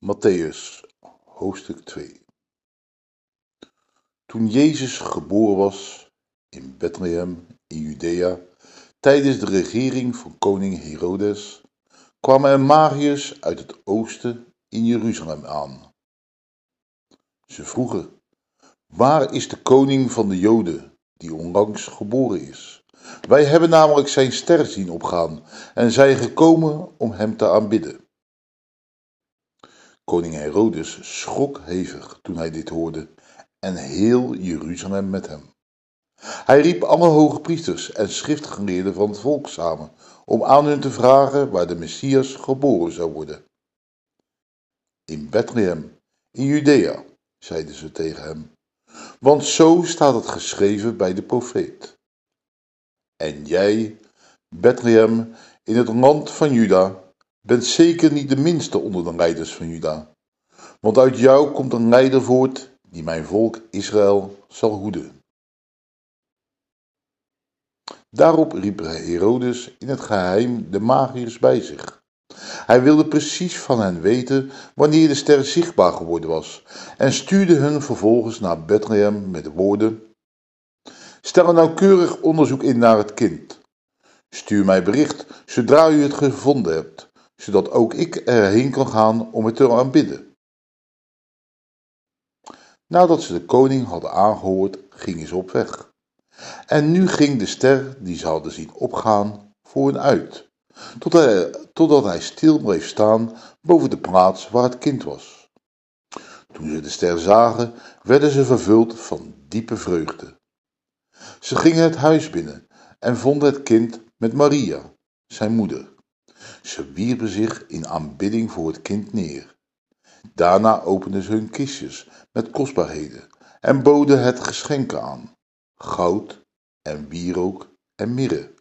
Matthäus, hoofdstuk 2 Toen Jezus geboren was in Bethlehem in Judea, tijdens de regering van koning Herodes, kwamen er magiërs uit het oosten in Jeruzalem aan. Ze vroegen, waar is de koning van de Joden, die onlangs geboren is? Wij hebben namelijk zijn ster zien opgaan en zijn gekomen om hem te aanbidden. Koning Herodes schrok hevig toen hij dit hoorde en heel Jeruzalem met hem. Hij riep alle hoge priesters en schriftgeleerden van het volk samen om aan hun te vragen waar de Messias geboren zou worden. In Bethlehem, in Judea, zeiden ze tegen hem, want zo staat het geschreven bij de profeet. En jij, Bethlehem, in het land van Juda, bent zeker niet de minste onder de leiders van Juda. Want uit jou komt een leider voort die mijn volk Israël zal hoeden. Daarop riep Herodes in het geheim de magiërs bij zich. Hij wilde precies van hen weten wanneer de ster zichtbaar geworden was en stuurde hun vervolgens naar Bethlehem met de woorden: Stel een nauwkeurig onderzoek in naar het kind. Stuur mij bericht zodra u het gevonden hebt zodat ook ik erheen kan gaan om het te aanbidden. Nadat ze de koning hadden aangehoord, gingen ze op weg. En nu ging de ster die ze hadden zien opgaan voor hen uit, hij, totdat hij stil bleef staan boven de plaats waar het kind was. Toen ze de ster zagen, werden ze vervuld van diepe vreugde. Ze gingen het huis binnen en vonden het kind met Maria, zijn moeder. Ze wierpen zich in aanbidding voor het kind neer. Daarna openden ze hun kistjes met kostbaarheden en boden het geschenken aan: goud en wierook en mirre.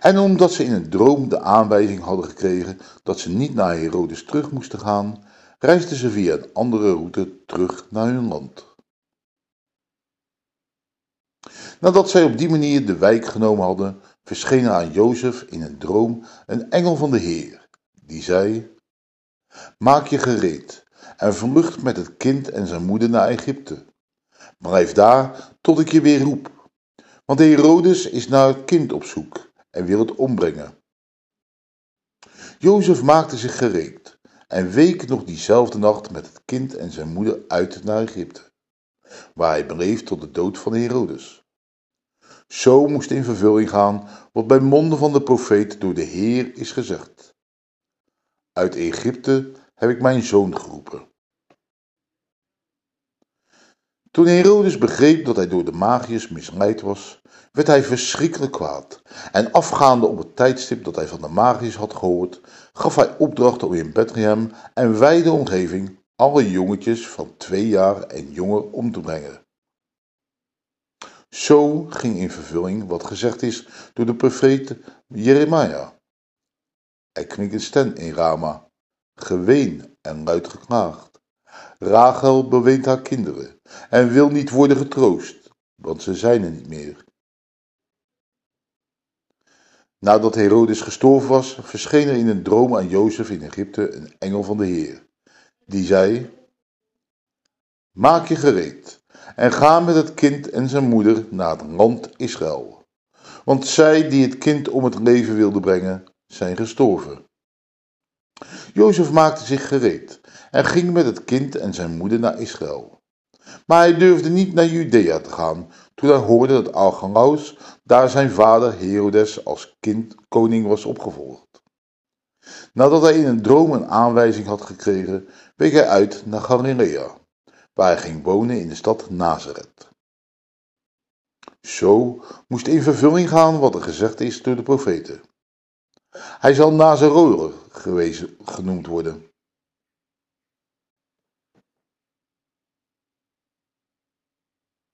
En omdat ze in een droom de aanwijzing hadden gekregen dat ze niet naar Herodes terug moesten gaan, reisden ze via een andere route terug naar hun land. Nadat zij op die manier de wijk genomen hadden, verscheen aan Jozef in een droom een engel van de Heer, die zei: Maak je gereed en vlucht met het kind en zijn moeder naar Egypte. Blijf daar tot ik je weer roep, want Herodes is naar het kind op zoek en wil het ombrengen. Jozef maakte zich gereed en week nog diezelfde nacht met het kind en zijn moeder uit naar Egypte, waar hij bleef tot de dood van Herodes. Zo moest in vervulling gaan wat bij monden van de profeet door de Heer is gezegd. Uit Egypte heb ik mijn zoon geroepen. Toen Herodes begreep dat hij door de magiërs misleid was, werd hij verschrikkelijk kwaad. En afgaande op het tijdstip dat hij van de magiërs had gehoord, gaf hij opdracht om in Bethlehem en wijde omgeving alle jongetjes van twee jaar en jonger om te brengen. Zo ging in vervulling wat gezegd is door de profeet Jeremia. Er klinkt een stem in Rama, geween en luid geklaagd. Rachel beweent haar kinderen en wil niet worden getroost, want ze zijn er niet meer. Nadat Herodes gestorven was, verscheen er in een droom aan Jozef in Egypte een engel van de Heer, die zei: Maak je gereed en ga met het kind en zijn moeder naar het land Israël. Want zij die het kind om het leven wilden brengen, zijn gestorven. Jozef maakte zich gereed en ging met het kind en zijn moeder naar Israël. Maar hij durfde niet naar Judea te gaan, toen hij hoorde dat Alchalaus daar zijn vader Herodes als kind koning was opgevolgd. Nadat hij in een droom een aanwijzing had gekregen, week hij uit naar Galilea waar hij ging wonen in de stad Nazareth. Zo moest in vervulling gaan wat er gezegd is door de profeten. Hij zal Nazaroer genoemd worden,